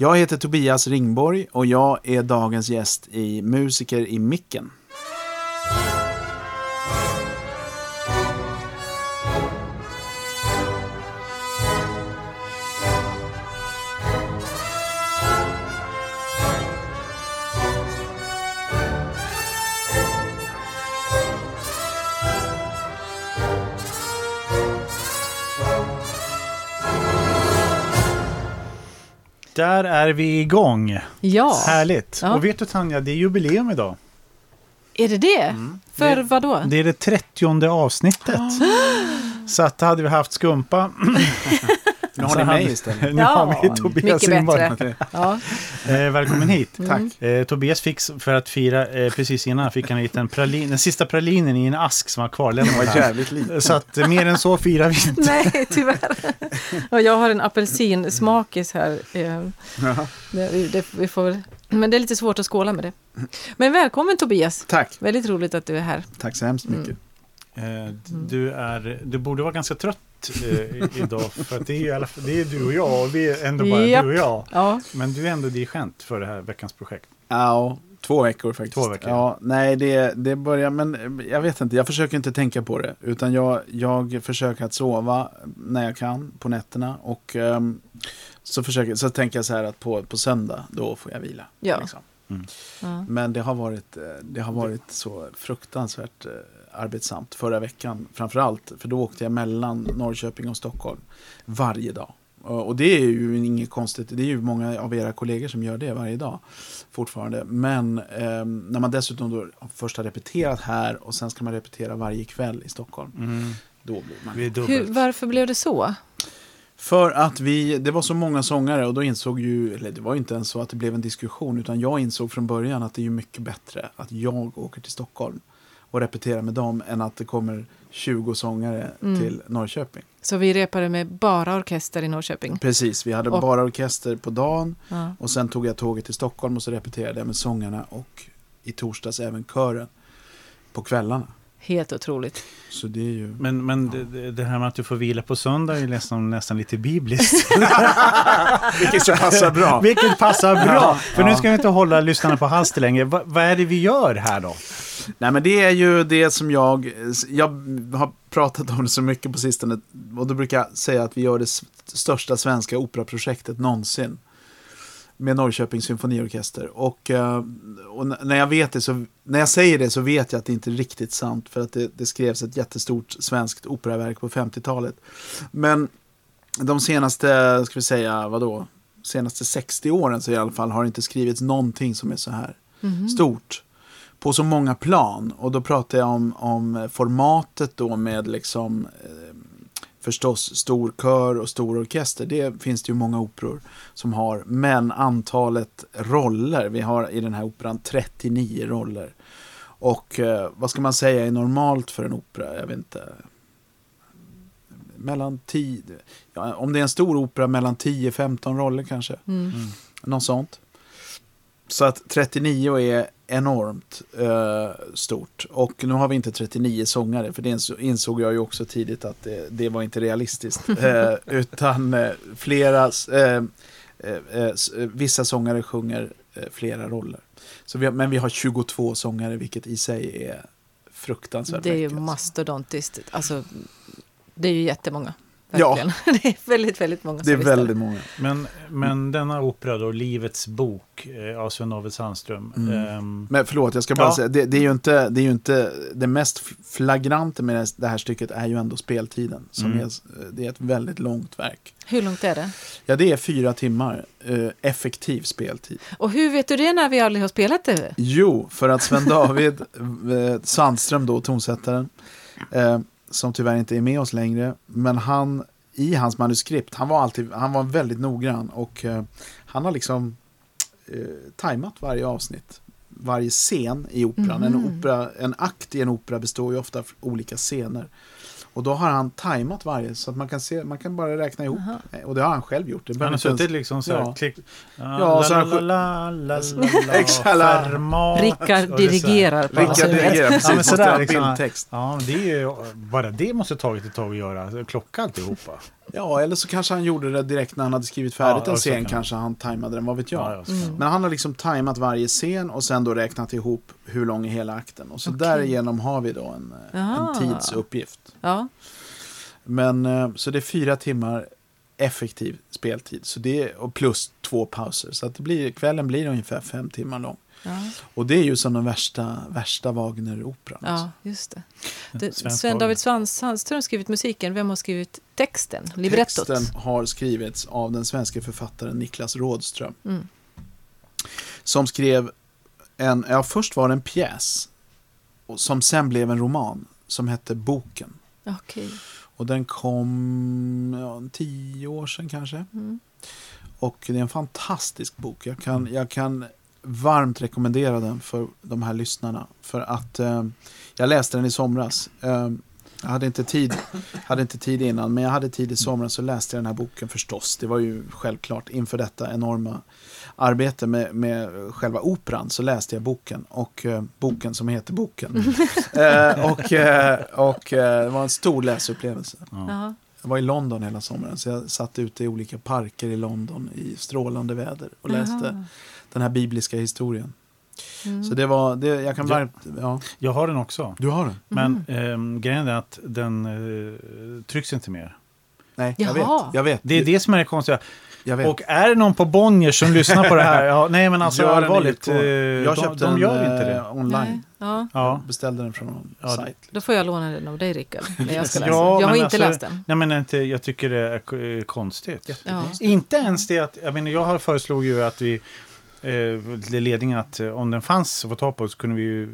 Jag heter Tobias Ringborg och jag är dagens gäst i Musiker i micken. Där är vi igång. Ja. Härligt. Ja. Och vet du Tanja, det är jubileum idag. Är det det? För Det- vad då? Det är det trettionde avsnittet. Så att hade vi haft Skumpa. Nu har ni mig istället. Nu har vi Tobias bättre. Ja. Eh, välkommen hit. Tack. Eh, Tobias fick för att fira, eh, precis innan fick han en liten pralin, den sista pralinen i en ask som var Det kvarlämnad var jävligt lite. Så att eh, mer än så firar vi inte. Nej, tyvärr. Och jag har en apelsinsmakis här. Eh, Det, det, vi får, väl- men det är lite svårt att skåla med det. Men välkommen Tobias. Tack. Väldigt roligt att du är här. Tack så hemskt mycket. Eh, du, är, du borde vara ganska trött eh, idag. För att det är ju i alla fall, det är du och jag och vi är ändå bara Japp. du och jag. Ja, Men du är ändå dirigent för det här veckans projekt. Ja, två veckor faktiskt. Två veckor. Ja, nej, det, det börjar, men eh, jag vet inte, jag försöker inte tänka på det. Utan jag, jag försöker att sova när jag kan på nätterna. Och ehm, så, försöker, så tänker jag så här att på, på söndag, då får jag vila. Ja. Liksom. ja. Men det har varit, eh, det har varit så fruktansvärt eh, arbetsamt förra veckan. Framförallt, för då åkte jag mellan Norrköping och Stockholm varje dag. Och det är ju inget konstigt, det är ju många av era kollegor som gör det varje dag fortfarande. Men eh, när man dessutom då först har repeterat här och sen ska man repetera varje kväll i Stockholm, då blir man... Hur, varför blev det så? För att vi, det var så många sångare och då insåg ju, eller det var ju inte ens så att det blev en diskussion, utan jag insåg från början att det är ju mycket bättre att jag åker till Stockholm och repeterar med dem än att det kommer 20 sångare Mm. till Norrköping. Så vi repade med bara orkester i Norrköping. Precis, vi hade Och- bara orkester på dagen Ja. och sen tog jag tåget till Stockholm och så repeterade jag med sångarna och i torsdags även kören på kvällarna. Helt otroligt. Så det är ju... Men, men det- det, det här med att du får vila på söndag är ju nästan, nästan lite bibliskt. Vilket passar bra. Vilket passar bra. Ja. För nu Ja. ska vi inte hålla lyssnarna på halster längre. Va, vad är det vi gör här då? Nej men det är ju det som jag, jag har pratat om det så mycket på sistone och då brukar jag säga att vi gör det största svenska operaprojektet någonsin. Med Norrköpings symfoniorkester. Och, eh, och när jag vet det så, när jag säger det så vet jag att det inte är riktigt sant för att det, det skrevs ett jättestort svenskt operaverk på 50-talet. Men de senaste, ska vi säga, vadå, senaste 60 åren så i alla fall har det inte skrivits någonting som är så här Mhm. stort på så många plan. Och då pratar jag om, om formatet då med liksom eh, förstås stor kör och stor orkester. Det finns det ju många operor som har. Men antalet roller, vi har i den här operan 39 roller. Och eh, vad ska man säga är normalt för en opera? Jag vet inte. Mellan 10, ja, om det är en stor opera mellan 10-15 roller kanske. Mm. Något sånt. Så att 39 är enormt eh, stort. Och nu har vi inte 39 sångare, för det insåg jag ju också tidigt att det, det var inte realistiskt. Eh, utan eh, flera, eh, eh, vissa sångare sjunger eh, flera roller. Så vi har, men vi har 22 sångare, vilket i sig är fruktansvärt Det är ju mycket, mastodontiskt. Alltså, det är ju jättemånga. Ja. Verkligen. Det är väldigt, väldigt många Det är väldigt många. Men, men denna opera då, Livets bok eh, av Sven-Ove Sandström. Mm. ehm, Men förlåt, jag ska bara Ja. säga, det, det, är ju inte, det är ju inte, det mest flagranta med det här stycket är ju ändå speltiden. Som Mm. är, det är ett väldigt långt verk. Hur långt är det? Ja, det är fyra timmar eh, effektiv speltid. Och hur vet du det när vi aldrig har spelat det? Jo, för att Sven-David eh, Sandström då, tonsättaren, eh, som tyvärr inte är med oss längre, men han i hans manuskript, han var alltid, han var väldigt noggrann och eh, han har liksom eh, tajmat varje avsnitt, varje scen i operan. En, Mhm. opera. en akt i en opera består ju ofta av olika scener. Och då har han tajmat varje så att man kan, se, man kan bara räkna ihop. Aha. Och det har han själv gjort. Det han har suttit liksom så här, Ja. klick, Ja, så han Rickard dirigerar Rickard dirigerar, precis. Ja, men sådär liksom. Ja, det är ju, bara det måste tagit ett tag att göra. Klocka alltihopa. Ja, eller så kanske han gjorde det direkt när han hade skrivit färdigt Ja, en scen. kan- Kanske han tajmade den, vad vet jag. Ja, Mm. Men han har liksom tajmat varje scen och sen då räknat ihop hur lång är hela akten. Och så Okej. därigenom har vi då en, eh, en tidsuppgift. Ja, Men eh, så det är fyra timmar effektiv speltid. Så det är, och plus två pauser. Så att det blir, kvällen blir ungefär fem timmar lång. Ja, Och det är ju som den värsta, värsta Wagner-operan. ja just det. Svensk Sven. David Sandström har skrivit musiken. Vem har skrivit texten? Librettot? Texten har skrivits av den svenska författaren Niklas Rådström. Mm. Som skrev en, ja först var det en pjäs. Som sen blev en roman. Som hette Boken. Okej. Och den kom ja, tio år sedan kanske. Mm. Och det är en fantastisk bok. Jag kan, jag kan varmt rekommendera den för de här lyssnarna. För att eh, jag läste den i somras. Eh, jag hade inte, tid, hade inte tid innan, men jag hade tid i somras så läste jag den här boken förstås. Det var ju självklart inför detta enorma arbete med, med själva operan så läste jag boken. Och eh, boken som heter Boken. eh, och eh, och eh, det var en stor läsupplevelse. Ja. Ja. Jag var i London hela sommaren så jag satt ute i olika parker i London i strålande väder och läste Jaha. Den här bibliska historien. Mm. Så det var, det, jag kan varmt, ja. Jag har den också. Du har den? Men ehm, grejen är att den eh, trycks inte mer. Nej, jag Jaha. vet. Jag vet. Det är det som är det konstiga. jag vet. Och är det någon på Bonnier som lyssnar på det här? Ja, nej men alltså allvarligt. eh, jag de, köpte de den gör inte eh, det. online. Nej. Ja, Ja. Beställde den från någon Ja, sajt. då får jag låna den av dig Rickard. Jag ska läsa. Ja, jag har inte alltså- läst den. Nej men inte, jag tycker det är eh, konstigt. Ja. Inte ens det att, jag menar jag har föreslog ju att vi, eh, ledningen att eh, om den fanns att få tag på så kunde vi ju, eh,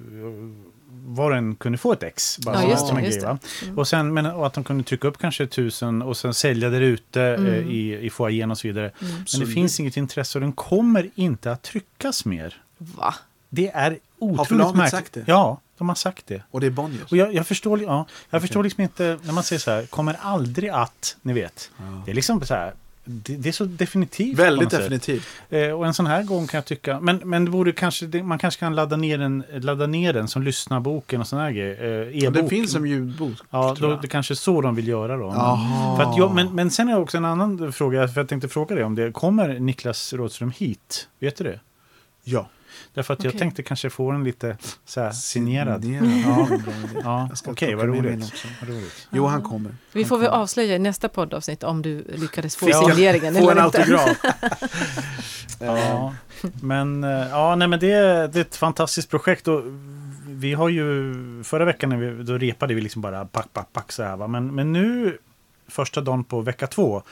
var och en kunde få ett ex. Bara Ja, som- det, en just grej, det. Mm. Och, sen, men, och att de kunde trycka upp kanske tusen och sen sälja där ute eh, Mm. i, i foajén och så vidare. Mm. Men det Absolut. finns inget intresse och den kommer inte att tryckas mer. Va? Det är otroligt förlaget märkligt. sagt det? Ja, de har sagt det. Och det är Bonniers. Och jag, jag förstår, ja, jag Okej. förstår liksom inte, när man säger så här, kommer aldrig att, ni vet. Ja. Det är liksom så här, det, det är så definitivt. Väldigt definitivt. Eh, och en sån här gång kan jag tycka, men, men det borde kanske, det, man kanske kan ladda ner den, ladda ner den som lyssnarboken och sån här grej. Eh, Och e-bok. det finns som ljudbok. Ja, då, det kanske är så de vill göra då. Jaha. För att jag, men, men sen är också en annan fråga, för jag tänkte fråga dig om det. Kommer Niklas Rådström hit? Vet du det? Ja. Därför att jag Okej. tänkte kanske få den lite så här, signerad. Signerad. Ja. Ja. Ja, Jag okej, vad roligt. också. Vad roligt. Jo, han kommer. Vi Han får väl avslöja i nästa poddavsnitt om du lyckades få jag- signeringen Få en autograf. Ja, men, eh, ja, nej, men det, är- det är ett fantastiskt projekt. Och vi har ju, förra veckan när vi, då repade vi liksom bara pack, pack, pack så här. Va? Men, men nu, första dagen på vecka två,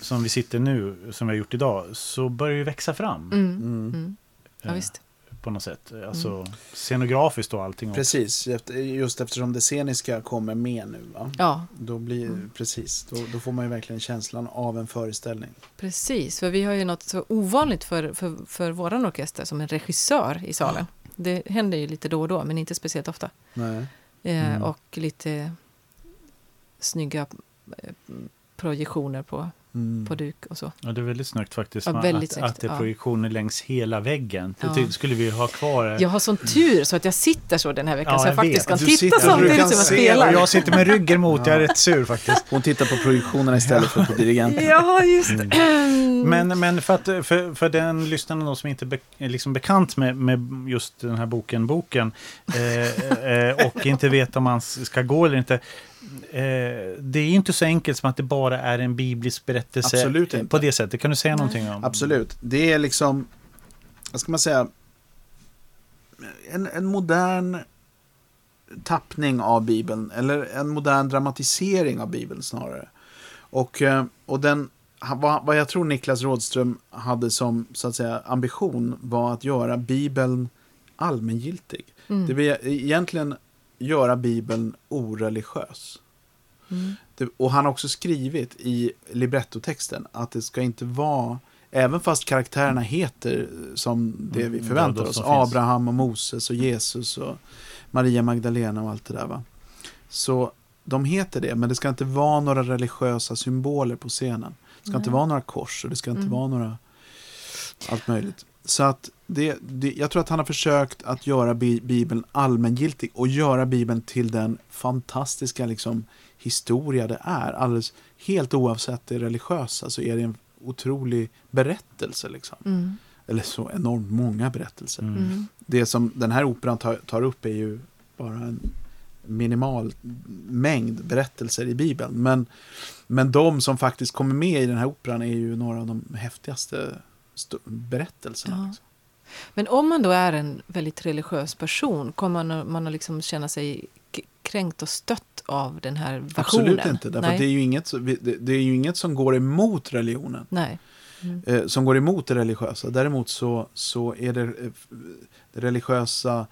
som vi sitter nu, som vi har gjort idag, så börjar det växa fram. Mm. Mm. Mm. Ja, eh, visst. På något sätt. Alltså scenografiskt och allting. också. Precis, efter- just eftersom det sceniska kommer med nu. Va? Ja, Då, blir, precis, då, då får man ju verkligen känslan av en föreställning. precis. För vi har ju något så ovanligt för, för, för våran orkester som en regissör i salen. Det händer ju lite då och då, men inte speciellt ofta. Nej. Eh, Mm. Och lite snygga eh, projektioner på, Mm. på duk och så. Ja, det är väldigt snyggt faktiskt. Ja, väldigt att, snyggt, att det är ja. projektioner längs hela väggen. Det Ja. skulle vi ha kvar. Jag har sån tur så att jag sitter så den här veckan Ja, så jag, jag faktiskt kan Du titta sitter- du samtidigt kan som jag se spelar. Jag sitter med ryggen mot, jag är rätt sur faktiskt. Hon tittar på projektionerna istället för på dirigenten. Ja, just det. Men, men för, att, för, för den lyssnaren som inte be, är liksom bekant med, med just den här boken, boken eh, eh, och inte vet om man ska gå eller inte. Eh, det är inte så enkelt som att det bara är en biblisk berättelse Absolut inte. på det sättet. Kan du säga Nej. någonting om? Absolut. Det är liksom, vad ska man säga, en, en modern tappning av Bibeln. Eller en modern dramatisering av Bibeln snarare. Och, eh, och den, vad, vad jag tror Niklas Rådström hade som så att säga, ambition var att göra Bibeln allmängiltig. Mm. Det vill egentligen göra Bibeln oreligiös. Mm. Det, och han har också skrivit i librettotexten att det ska inte vara, även fast karaktärerna heter som det vi Mm, förväntar oss. Abraham och Moses och Jesus och Maria Magdalena och allt det där va. Så de heter det, men det ska inte vara några religiösa symboler på scenen. Det ska inte Nej. vara några kors och det ska inte Mm. vara några Allt möjligt. Så att det, det, jag tror att han har försökt att göra bi, Bibeln allmängiltig och göra Bibeln till den fantastiska liksom, historia det är. Alldeles, helt oavsett det religiösa så är det en otrolig berättelse. Liksom. Mm. Eller så enormt många berättelser. Mm. Mm. Det som den här operan tar, tar upp är ju bara en minimal mängd berättelser i Bibeln. Men, men de som faktiskt kommer med i den här operan är ju några av de häftigaste berättelserna. Ja. Liksom. Men om man då är en väldigt religiös person, kommer man, man att liksom känna sig kränkt och stött av den här versionen? Absolut inte, därför det är, ju inget, det, är ju inget som går emot religionen. Nej. Mm. eh, som går emot det religiösa. Däremot så, så är det, eh, det religiösa...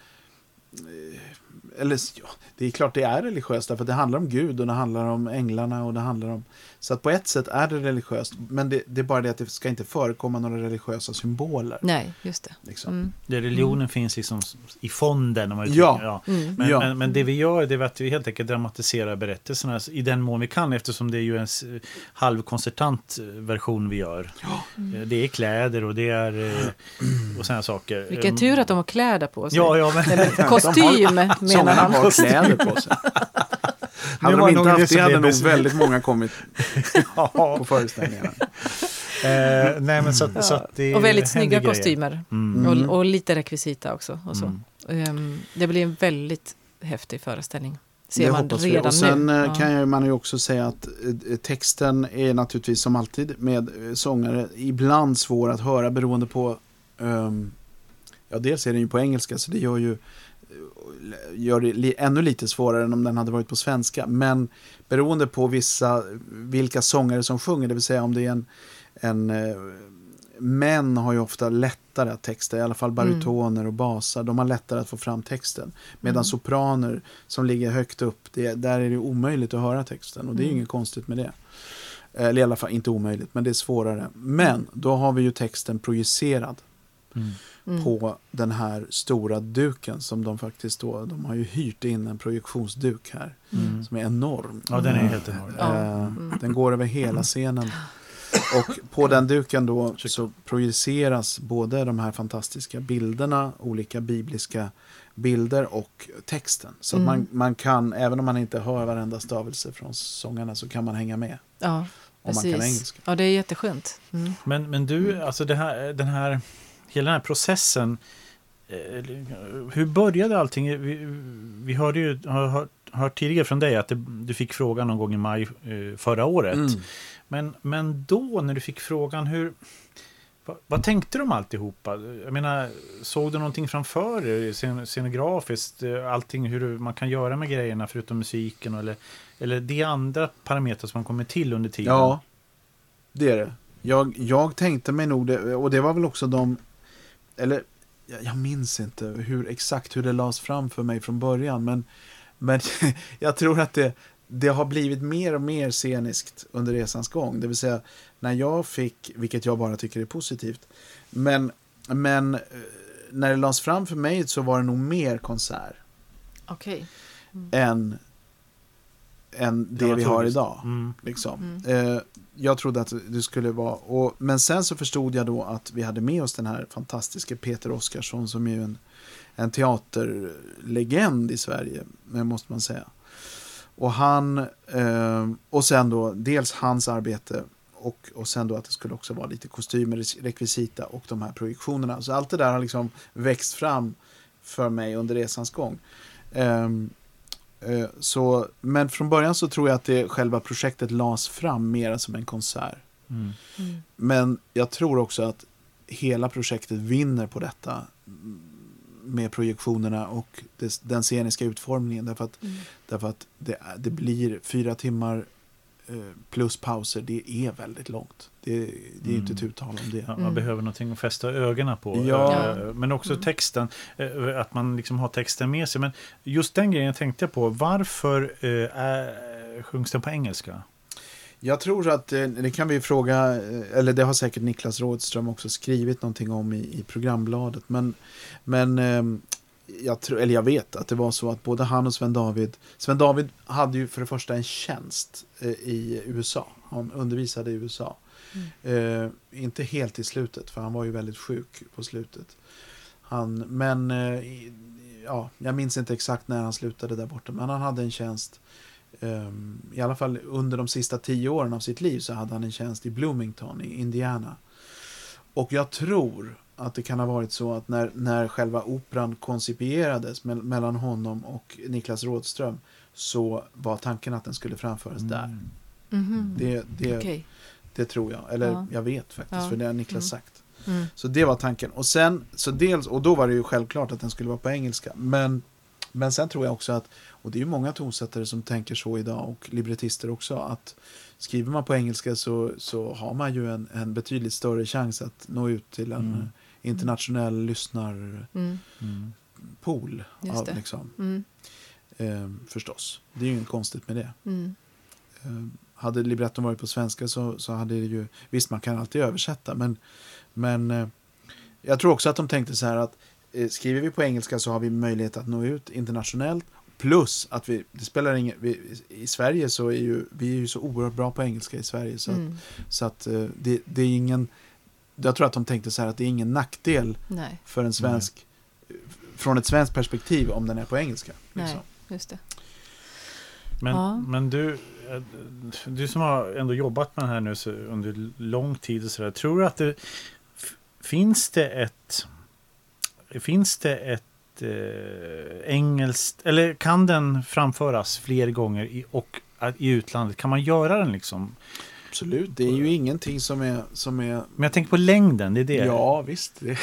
Eh, eller ja, det är klart det är religiöst därför att det handlar om Gud och det handlar om änglarna och det handlar om... Så att på ett sätt är det religiöst. Men det, det är bara det att det ska inte förekomma några religiösa symboler. Nej, just det. Liksom. Mm. Där religionen finns liksom i fonden. Om man Ja. uttrycker- ja. Mm. Men, Ja. men, men det vi gör det är att vi helt enkelt dramatiserar berättelserna i den mån vi kan eftersom det är ju en s- halvkoncertant eh, version vi gör. Eh, Det är kläder och det är eh, och sådana saker. Vilken tur att de har kläder på sig. Ja, ja, men, Eller kostym menar Sångarna han. har kläder på sig. Hade de inte haft som det hade nog bes- väldigt många kommit ja, på föreställningarna. eh, nej, men så, att- så att det Och väldigt snygga grejer. kostymer. Mm. Och, och lite rekvisita också. Och så. Mm. Ehm, det blir en väldigt häftig föreställning. Ser det man hoppas vi. redan Och sen nu. eh, Ja. kan jag, man ju också säga att eh, texten är naturligtvis som alltid med eh, sångare ibland svår att höra beroende på ehm, Ja, dels är den ju på engelska så det gör ju gör det li, ännu lite svårare än om den hade varit på svenska. Men beroende på vissa, vilka sångare som sjunger, det vill säga om det är en, en eh, Män har ju ofta lättare att texta, i alla fall barytoner och basar. De har lättare att få fram texten. Medan Mm. sopraner som ligger högt upp, det, där är det omöjligt att höra texten. Och det är ju Mm. inget konstigt med det. Eller i alla fall inte omöjligt, men det är svårare. Men då har vi ju texten projicerad Mm. Mm. på den här stora duken som de faktiskt då, de har ju hyrt in en projektionsduk här Mm. som är enorm. Ja, den är helt enorm. Eh, Mm. Den går över hela scenen. Och på den duken då så projiceras både de här fantastiska bilderna, olika bibliska bilder och texten. Så att Mm. man, man kan, även om man inte hör varenda stavelse från sångarna så kan man hänga med. Ja, Om man kan precis. engelska. Ja, det är jätteskönt. Mm. Men, men du, alltså det här, den här, hela den här processen. eh, Hur började allting? Vi, vi hörde ju, har hört, tidigare från dig att det, du fick frågan någon gång i maj eh, förra året. Mm. Men, men då när du fick frågan, hur, vad, vad tänkte du om alltihopa? Jag menar, såg du någonting framför dig scen, scenografiskt? eh, Allting hur man kan göra med grejerna förutom musiken? Eller, eller det andra parametrar som kommer till under tiden? Ja, det är det. Jag, jag tänkte mig nog det, och det var väl också de, eller jag, jag minns inte hur, exakt hur det lades fram för mig från början, men, men jag tror att det, det har blivit mer och mer sceniskt under resans gång. Det vill säga, när jag fick, vilket jag bara tycker är positivt, men, men eh, när det lades fram för mig så var det nog mer konsert Okej. än, än det vi har idag. Mm. Liksom. Eh, jag trodde att det skulle vara... Och, men sen så förstod jag då att vi hade med oss den här fantastiske Peter Oskarsson som är ju en, en teaterlegend i Sverige, måste man säga. Och han... Eh, och sen då dels hans arbete och, och sen då att det skulle också vara lite kostymer, rekvisita och de här projektionerna. Så allt det där har liksom växt fram för mig under resans gång. Eh, så, men från början så tror jag att det, själva projektet lades fram mer som en konsert. Mm. Mm. Men jag tror också att hela projektet vinner på detta med projektionerna och det, den sceniska utformningen. Därför att, Mm. därför att det, det blir fyra timmar eh, plus pauser. Det är väldigt långt. Det, det är ju inte Mm. tu tal om det. Ja, man Mm. behöver någonting att fästa ögonen på. Ja. Eh, Men också Mm. texten. eh, Att man liksom har texten med sig. Men just den grejen tänkte jag på. Varför är, sjungs den på engelska? Jag tror att, det kan vi fråga, eller det har säkert Niklas Rådström också skrivit någonting om i, i programbladet. Men, men ehm, jag, tror, eller jag vet att det var så att både han och Sven David, Sven David hade ju för det första en tjänst i USA. Han undervisade i USA. Eh, inte helt i slutet, för han var ju väldigt sjuk på slutet. Han, men eh, ja, jag minns inte exakt när han slutade där borta, men han hade en tjänst ehm, i alla fall under de sista tio åren av sitt liv så hade han en tjänst i Bloomington i Indiana. Och jag tror att det kan ha varit så att när, när själva operan koncipierades mell- mellan honom och Niklas Rådström så var tanken att den skulle framföras där. Mhm. Det, det, Okej. Det tror jag, eller Ja. jag vet faktiskt, Ja. för det har Niklas Mm. sagt. Mm. Så det var tanken. Och sen, så dels, och då var det ju självklart att den skulle vara på engelska. Men, men sen tror jag också att, och det är ju många tonsättare som tänker så idag och librettister också, att skriver man på engelska så, så har man ju en, en betydligt större chans att nå ut till en Mm. internationell lyssnarpool. Mm. Mm. Av, liksom, Mm. eh, förstås. Det är ju inget konstigt med det. Mm. Hade libretton varit på svenska så, så hade det ju, visst man kan alltid översätta, men, men eh, jag tror också att de tänkte så här att eh, skriver vi på engelska så har vi möjlighet att nå ut internationellt. Plus att vi, det spelar ingen, vi, i Sverige så är ju, vi är ju så oerhört bra på engelska i Sverige så att, Mm. så att eh, det, det är ingen, jag tror att de tänkte så här att det är ingen nackdel Nej, för en svensk, från ett svenskt perspektiv om den är på engelska. nej, Liksom. just det. Men, Ja. men du, du som har ändå jobbat med det här nu så, under lång tid och sådär. Tror du att det finns det ett finns det ett eh, engelskt eller kan den framföras fler gånger i, och att, i utlandet? Kan man göra den liksom? Absolut, det är ju ingenting som är, som är Men jag tänker på längden, det är det. Ja, visst. Det,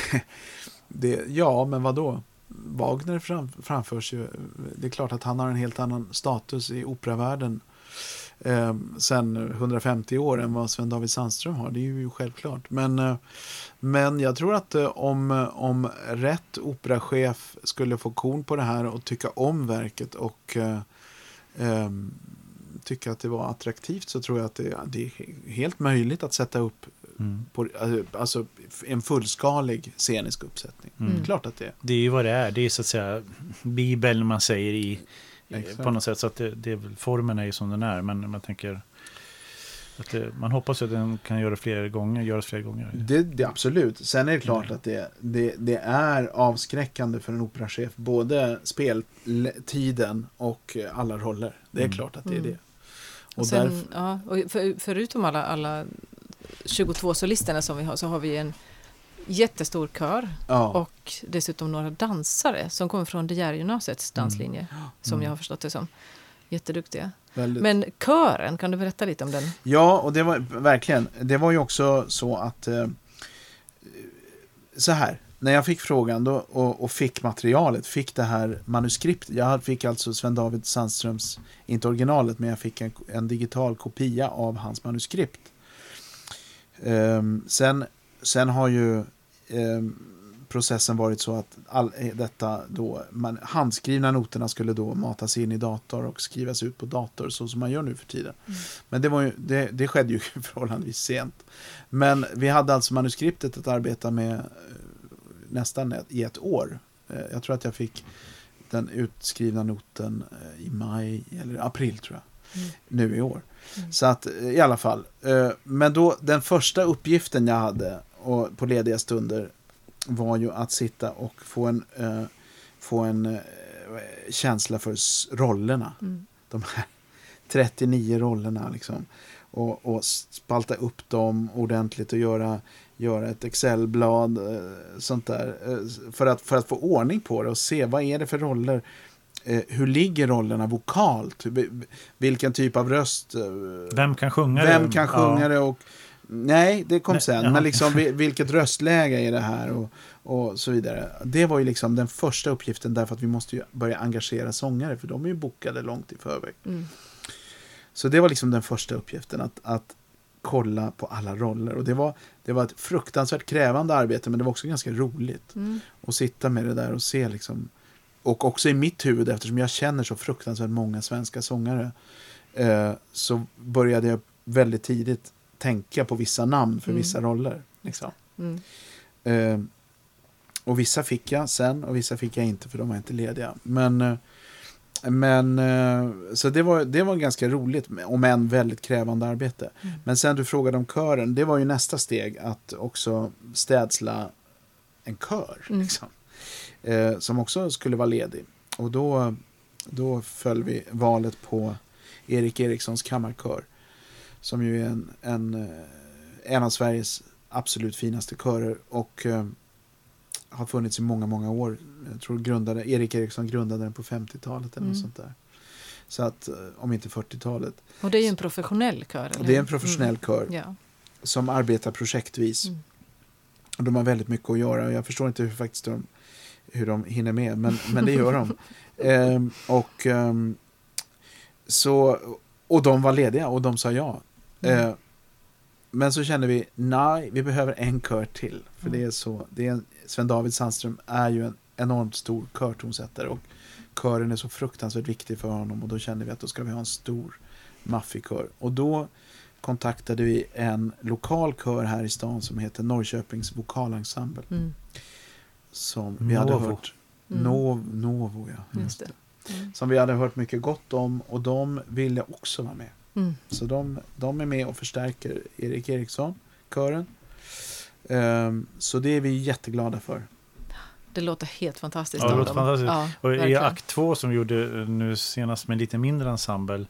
det, ja, men vad då? Wagner fram, framförs ju. Det är klart att han har en helt annan status i operavärlden eh, sen 150 år än vad Sven David Sandström har. Det är ju självklart. Men, eh, men jag tror att eh, om, om rätt operachef skulle få korn på det här och tycka om verket och eh, eh, tycka att det var attraktivt så tror jag att det, det är helt möjligt att sätta upp Mm. på, alltså en fullskalig scenisk uppsättning. Mm. Klart att det är. Det är ju vad det är. Det är så att säga Bibeln man säger i Exakt. på något sätt. Så att det, det är väl, formen är ju som den är. Men man tänker att det, man hoppas att den kan göra fler gånger, göras fler gånger. Det, det absolut. Sen är det klart att det, det, det är avskräckande för en operachef. Både speltiden och alla roller. Det är Mm. klart att det är Mm. det. Och Och sen, därför, ja, och för, förutom alla, alla 22 solisterna som vi har så har vi en jättestor kör ja, och dessutom några dansare som kommer från De Geer-gymnasiets danslinje som Mm. jag har förstått det som. Jätteduktiga. väldigt. Men kören, kan du berätta lite om den? Ja, och det var verkligen. Det var ju också så att eh, så här. När jag fick frågan då, och, och fick materialet, fick det här manuskriptet. Jag fick alltså Sven David Sandströms, inte originalet, men jag fick en, en digital kopia av hans manuskript. Ehm, sen, sen har ju ehm, processen varit så att all, eh, detta då, man, handskrivna noterna skulle då matas in i dator och skrivas ut på dator så som man gör nu för tiden. Men det, var ju, det, det skedde ju förhållandevis sent. Men vi hade alltså manuskriptet att arbeta med eh, nästan ett, i ett år. Eh, Jag tror att jag fick den utskrivna noten i maj eller april tror jag. Mm. Nu i år. Mm. Så att i alla fall. Men då den första uppgiften jag hade och på lediga stunder var ju att sitta och få en, eh, få en eh, känsla för rollerna Mm. de här 39 rollerna liksom. Och, och spalta upp dem ordentligt och göra, göra ett Excel-blad eh, sånt där. eh, För att, för att få ordning på det och se vad är det för roller. Eh, hur ligger rollerna vokalt? Vi- Vilken typ av röst? Vem kan sjunga det? Vem kan sjunga Ja. det? Och, nej, det kom Nej, sen. jaha. Men liksom vi- vilket röstläge är det här? Och, och så vidare. Det var ju liksom den första uppgiften därför att vi måste ju börja engagera sångare för de är ju bokade långt i förväg. Mm. Så det var liksom den första uppgiften, att, att kolla på alla roller. Och det var, det var ett fruktansvärt krävande arbete, men det var också ganska roligt. Mm. Att sitta med det där och se liksom, och också i mitt huvud, eftersom jag känner så fruktansvärt många svenska sångare, eh, så började jag väldigt tidigt tänka på vissa namn för Mm. vissa roller. Liksom. Mm. Eh, och vissa fick jag sen och vissa fick jag inte för de var inte lediga. Men, eh, Men, eh, så det var, det var ganska roligt, om än väldigt krävande arbete. Mm. Men sen du frågade om kören, det var ju nästa steg att också städsla en kör. Mm. Liksom, eh, som också skulle vara ledig. Och då, då föll vi valet på Erik Erikssons kammarkör. Som ju är en, en, eh, en av Sveriges absolut finaste körer. Och eh, har funnits i många, många år. Jag tror grundade, Erik Eriksson grundade den på 50-talet eller något Mm. sånt där. Så att, eh, om inte 40-talet. Och det är ju en professionell kör. Eller det är en professionell kör Mm. Ja. som arbetar projektvis. Mm. Och de har väldigt mycket att göra och jag förstår inte hur, faktiskt de, hur de hinner med, men, men det gör de. Ehm, och, ehm, så, och de var lediga och de sa ja. Mm. Ehm, men så kände vi, nej, vi behöver en kör till. För Mm. det är så, det är en, Sven David Sandström är ju en enormt stor körtonsättare och kören är så fruktansvärt viktig för honom och då kände vi att då ska vi ha en stor maffig kör. Och då kontaktade vi en lokal kör här i stan som heter Norrköpings vokalensemble. Mm. Som vi hade Novo. hört. Mm. Nov, Novo, ja. Just det. Mm. Som vi hade hört mycket gott om och de ville också vara med. Mm. Så de, de är med och förstärker Erik Eriksson, kören. Ehm, så det är vi jätteglada för. Det låter helt fantastiskt. Ja, det låter fantastiskt. Ja, Och i verkligen. akt två som vi gjorde eh, nu senast med lite mindre ensemble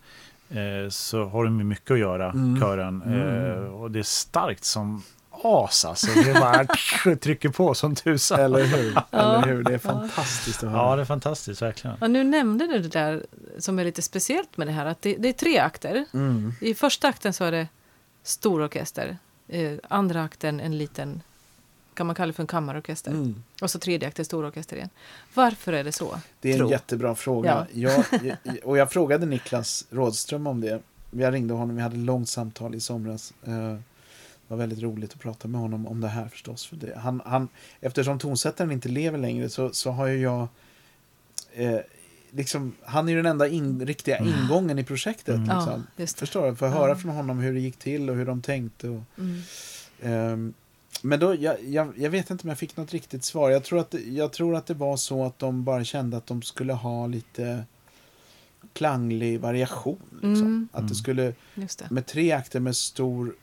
eh, så har de mycket att göra, Mm. kören. Mm. Eh, och det är starkt som as alltså. Det är bara trycker på som tusan. Eller hur? Ja. Eller hur? Det är fantastiskt att höra. Ja, det är fantastiskt verkligen. Ja, nu nämnde du det där som är lite speciellt med det här. Att det, det är tre akter. Mm. I första akten så är det stor orkester. Eh, andra akten en liten, kan man kalla det för en kammarorkester. Mm. Och så tredje akten stor orkester igen. Varför är det så? Det är en Tro. jättebra fråga. Jag, jag, och jag frågade Niklas Rådström om det. Jag ringde honom, vi hade ett långt samtal i somras. Eh, var väldigt roligt att prata med honom om det här förstås. För det. Han, han, eftersom tonsättaren inte lever längre så, så har ju jag... Eh, liksom, han är ju den enda in, riktiga ingången i projektet. Mm. Ja, Liksom. just det. Förstår du? För att Ja. höra från honom hur det gick till och hur de tänkte. Och, Mm. Ehm, men då, jag, jag, jag vet inte om jag fick något riktigt svar. Jag tror, att, det- jag tror att det var så att de bara kände att de skulle ha lite klanglig variation. Liksom. Mm. Att det Mm. skulle, det. med tre akter med stor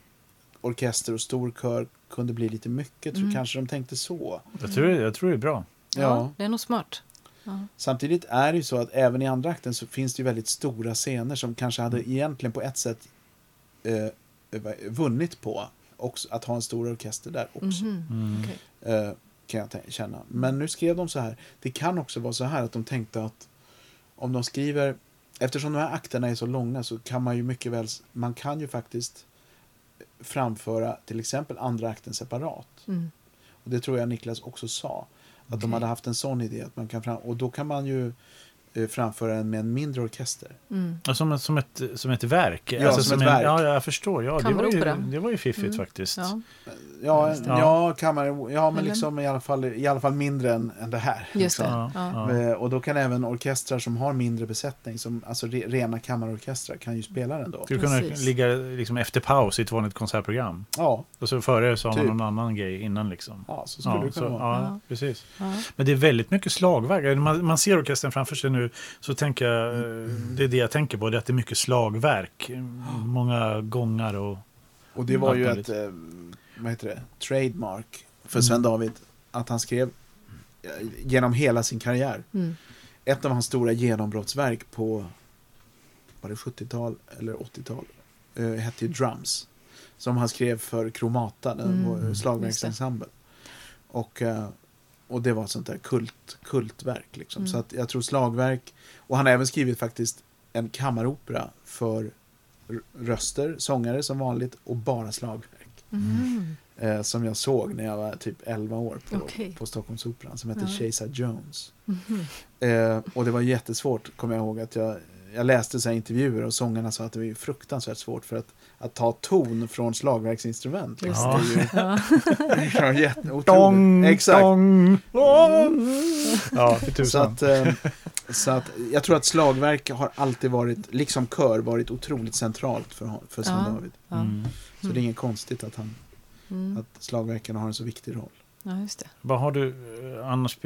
orkester och stor kör kunde bli lite mycket. Så Mm. kanske de tänkte så. Jag tror, jag tror det är bra. Ja, Ja. det är nog smart. Ja. Samtidigt är det ju så att även i andra akten så finns det ju väldigt stora scener som kanske hade egentligen på ett sätt eh, vunnit på också, att ha en stor orkester där också. Mhm. Mm. Okej. Eh, kan jag känna. Men nu skrev de så här. Det kan också vara så här att de tänkte att om de skriver, eftersom de här akterna är så långa så kan man ju mycket väl, man kan ju faktiskt framföra till exempel andra akten separat. Mm. Och det tror jag Niklas också sa. Att de Okej. hade haft en sån idé. Att man kan fram, och då kan man ju framföra den med en mindre orkester. Mm. Ja, som, ett, som, ett, som ett verk. Ja, som ett en, verk. Ja, jag förstår. Ja, det, var ju, det var ju fiffigt Mm. faktiskt. Ja, Ja, ja, kan man, ja men liksom i alla fall, i alla fall mindre än, än det här. just liksom. det. Ja, Ja. ja. Eh, Och då kan även orkestrar som har mindre besättning, som, alltså re, rena kammarorkestrar, kan ju spela den då. Skulle kunna ligga liksom efter paus i ett vanligt konsertprogram. Ja, Och så före så har man Typ. någon annan grej innan liksom. ja så skulle Ja, det kunna så, vara. ja, Ja. precis. Ja. Men det är väldigt mycket slagverk. Man, man ser orkestern framför sig nu så tänker jag, eh, det är det jag tänker på, det är att det är mycket slagverk. Många gångar och... Och det var ju ett, eh, vad heter det, trademark för Sven David. Att han skrev eh, genom hela sin karriär. Mm. Ett av hans stora genombrottsverk på, var det 70-tal eller 80-tal? Eh, hette ju Drums. Som han skrev för Kromata, den Mm, mm, just slagverksensemble. Och, och det var ett sånt där kult, kultverk. Liksom. Mm. Så att jag tror slagverk, och han har även skrivit faktiskt en kammaropera för röster, sångare som vanligt och bara slagverk. Mm. Eh, som jag såg när jag var typ 11 år på, Okej. på Stockholmsoperan som hette Ja. Chesa Jones. Mhm. Eh, och det var jättesvårt, kommer jag ihåg. att Jag, jag läste så här intervjuer och sångarna sa att det var ju fruktansvärt svårt för att, att ta ton från slagverksinstrument. Just Ja. Det är ju Ja. Dong, Exakt. dong, dong. Ja, för Så tusan. att, eh, så att jag tror att slagverk har alltid varit, liksom kör, varit otroligt centralt för, för Sven Ja. David. Ja. Mm. Så det är inget konstigt att, han, Mm. att slagverken har en så viktig roll. Ja, just det. Vad har du eh, annars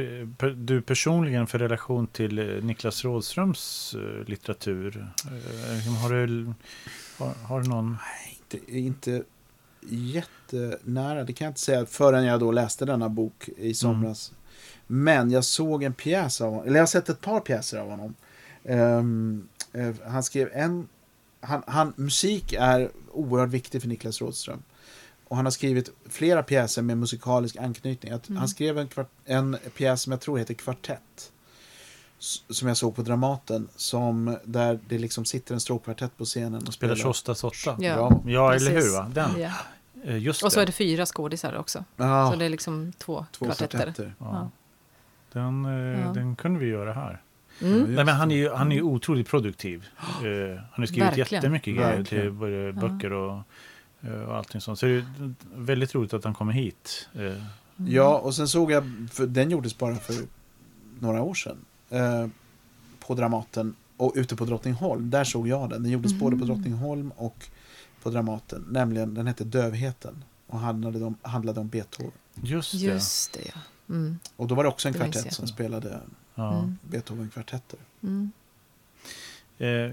du personligen för relation till eh, Niklas Rådströms eh, litteratur? Eh, Har du, har, har du någon? Inte, inte jättenära, det kan jag inte säga, förrän jag då läste denna bok i somras. Men jag såg en pjäs av honom, eller jag har sett ett par pjäser av honom. Ehm, eh, han skrev en, han, han, musik är oerhört viktig för Niklas Rådström. Och han har skrivit flera pjäser med musikalisk anknytning. Att Mm. Han skrev en, kvart, en pjäs som jag tror heter Kvartett. Som jag såg på Dramaten. Som, där det liksom sitter en stråkkvartett på scenen och Spelar. Tjostas åtta? Ja. Bra. Ja, eller hur? Va? Den. Ja. Eh, Just Och så det. är det fyra skådisar också. Ja, Så det är liksom två, två kvartetter. kvartetter. Ja. Ja. Den, eh, Ja. den kunde vi göra här. Mm. Nej, men han är ju han är ju otroligt produktiv. Eh, han har skrivit Verkligen. jättemycket grejer till både böcker och, och allting sånt. Så det är väldigt roligt att han kommer hit. Eh, Mm. Ja, och sen såg jag, för den gjordes bara för några år sedan. Eh, på Dramaten och ute på Drottningholm. Där såg jag den. Den gjordes Mhm. både på Drottningholm och på Dramaten. Nämligen, den hette Dövheten. Och handlade om, handlade om Beethoven. Just det. Just det, ja. Mm. Och då var det också en Det kvartett som spelade Ja. Mm. Beethoven-kvartetter. Mm. Eh,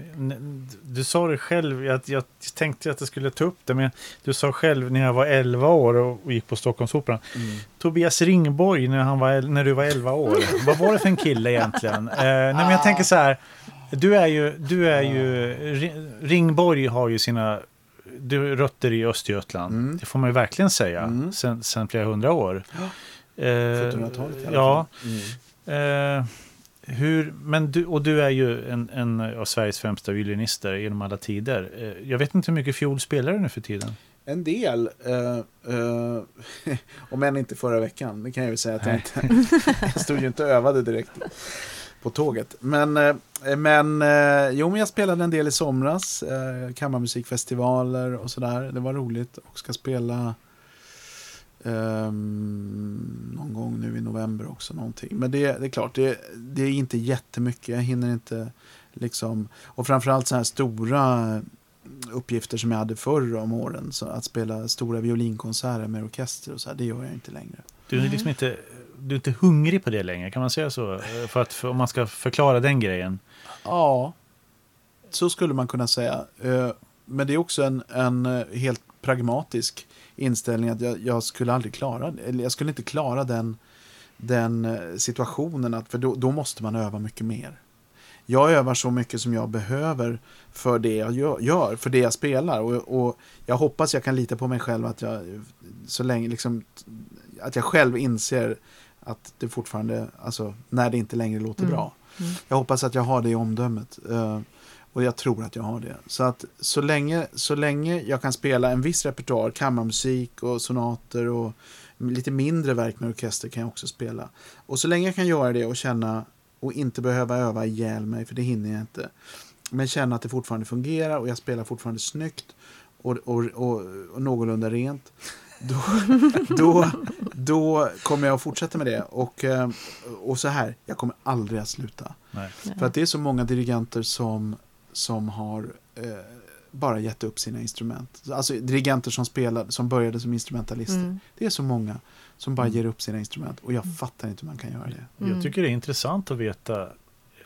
du sa det själv, jag, jag tänkte att jag skulle ta upp det, men du sa själv när jag var 11 år och gick på Stockholmsoperan. Tobias Ringborg när, han var, när du var 11 år. Vad var det för en kille egentligen? Eh, nej, men jag tänker så här, du är ju, du är ju, Ri- Ringborg har ju sina du, rötter i Östergötland. Mm. Det får man ju verkligen säga, Mm. sen, sen flera hundra år. Eh, 1700-talet i alla Ja, fall. Mm. Eh, hur, men du, och du är ju en, en av Sveriges främsta violinister genom alla tider. Eh, jag vet inte hur mycket fiol spelar du nu för tiden? En del, eh, eh, om än inte förra veckan, det kan jag ju säga att jag inte, jag stod ju inte och övade direkt på tåget. Men, eh, men eh, jo, men jag spelade en del i somras, kammarmusikfestivaler och sådär. Det var roligt och ska spela ehm, någon gång nu i november också någonting. Men det, det är klart, det, det är inte jättemycket. Jag hinner inte liksom, och framförallt så här stora uppgifter som jag hade förr om åren. Så att spela stora violinkonserter med orkester och så här, det gör jag inte längre. Du är liksom inte, du är inte hungrig på det längre, kan man säga så? För att, för, om man ska förklara den grejen. Ja, så skulle man kunna säga. Eh, Men det är också en, en eh, helt pragmatisk inställning att jag, jag skulle aldrig klara. Eller jag skulle inte klara den, den eh, situationen, att, för då, då måste man öva mycket mer. Jag övar så mycket som jag behöver för det jag gör- för det jag spelar. Och, och jag hoppas jag kan lita på mig själv att jag så länge liksom, att jag själv inser att det fortfarande, alltså när det inte längre låter Mm. bra. Mm. Jag hoppas att jag har det i omdömet. eh, och jag tror att jag har det. Så att så länge, så länge jag kan spela en viss repertoar, kammarmusik och sonater och lite mindre verk med orkester kan jag också spela. Och så länge jag kan göra det och känna och inte behöva öva ihjäl mig, för det hinner jag inte. Men känna att det fortfarande fungerar och jag spelar fortfarande snyggt och, och, och, och någorlunda rent. Då, då, då kommer jag att fortsätta med det. Och, eh, och så här, jag kommer aldrig att sluta. Nej. För att det är så många dirigenter som, som har eh, bara gett upp sina instrument. Alltså dirigenter som, spelade, som började som instrumentalister. Mm. Det är så många som bara Mm. ger upp sina instrument. Och jag fattar inte hur man kan göra det. Mm. Jag tycker det är intressant att veta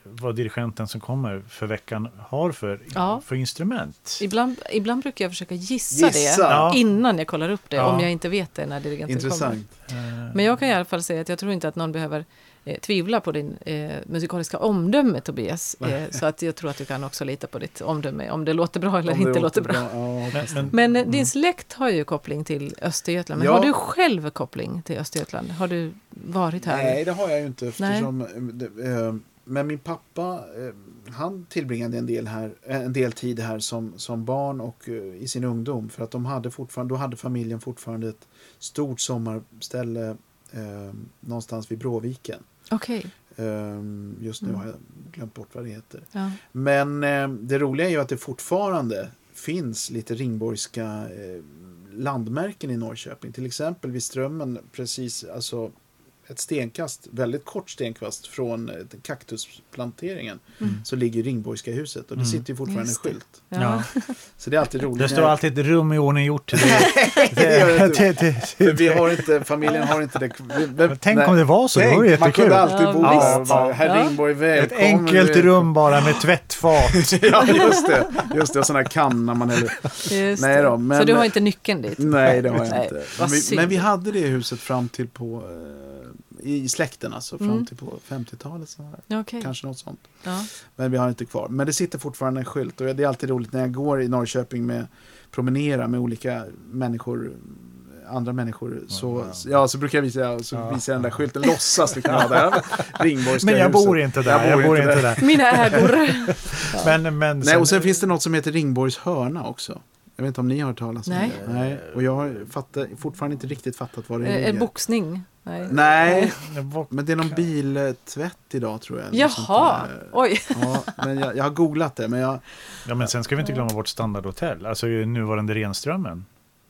vad dirigenten som kommer för veckan har för, Ja. för instrument. Ibland, ibland brukar jag försöka gissa, Gissa! det Ja. innan jag kollar upp det, Ja. om jag inte vet det när dirigenten kommer. Intressant. Eh, Men jag kan i alla fall säga att jag tror inte att någon behöver eh, tvivla på din eh, musikaliska omdöme Tobias. Eh, så att jag tror att du kan också lita på ditt omdöme, om det låter bra eller inte låter bra. Ja, men, men, Men eh, Mm. din släkt har ju koppling till Östergötland. Men Ja. har du själv koppling till Östergötland? Har du varit här? Nej, det har jag ju inte. Eftersom, eh, det, eh, men min pappa, eh, han tillbringade en del, här, en del tid här som, som barn och eh, i sin ungdom. För att de hade fortfarande, då hade familjen fortfarande ett stort sommarställe eh, någonstans vid Bråviken. Okej. Eh, just nu Mm. har jag glömt bort vad det heter. Ja. Men eh, det roliga är ju att det fortfarande finns lite ringborgska eh, landmärken i Norrköping. Till exempel vid Strömmen, precis alltså ett stenkast, väldigt kort stenkast från eh, kaktusplanteringen Mm. så ligger Ringborgska huset och det Mm. sitter ju fortfarande en det. skylt. Ja. Så det är alltid roligt. Det står alltid ett rum i ordning gjort. Det, Det det det, det, vi har inte, familjen har inte det. Vi, Tänk nej. om det var så, det var ju Tänk, man jättekul. kunde alltid Ja, bo där visst. bara, herr Ja. Ringborg Ett välkommen. enkelt rum bara med tvättfat. ja, just det. Just det, och sådana kannor man häller. Nej det. då, men- Så du har inte nyckeln dit? Nej, det har jag Nej, inte. Men vi, men vi hade det huset fram till på, eh, i släkten alltså, fram Mm. till på 50-talet. Så här. Ja, okej. Kanske något sånt. Ja. Men vi har inte kvar. Men det sitter fortfarande en skylt och det är alltid roligt när jag går i Norrköping med promenera med olika människor andra människor så, wow. ja, så brukar jag visa, så Ja. visar jag den där skylten, låtsas liksom vara där. Ringborgska Men jag huset. bor inte där. Jag, bor inte där. Mina ägor. Men, men Nej, och sen finns det något som heter Ringborgs hörna också. Jag vet inte om ni har hört talas om Nej. det? Nej. Och jag har fattat, fortfarande inte riktigt fattat vad det Är är. det boxning? Nej. Nej, men det är någon biltvätt idag tror jag. Jaha, oj. Ja, men jag, jag har googlat det, men jag... Ja, men sen ska vi inte glömma vårt standardhotell. Alltså nuvarande Renströmmen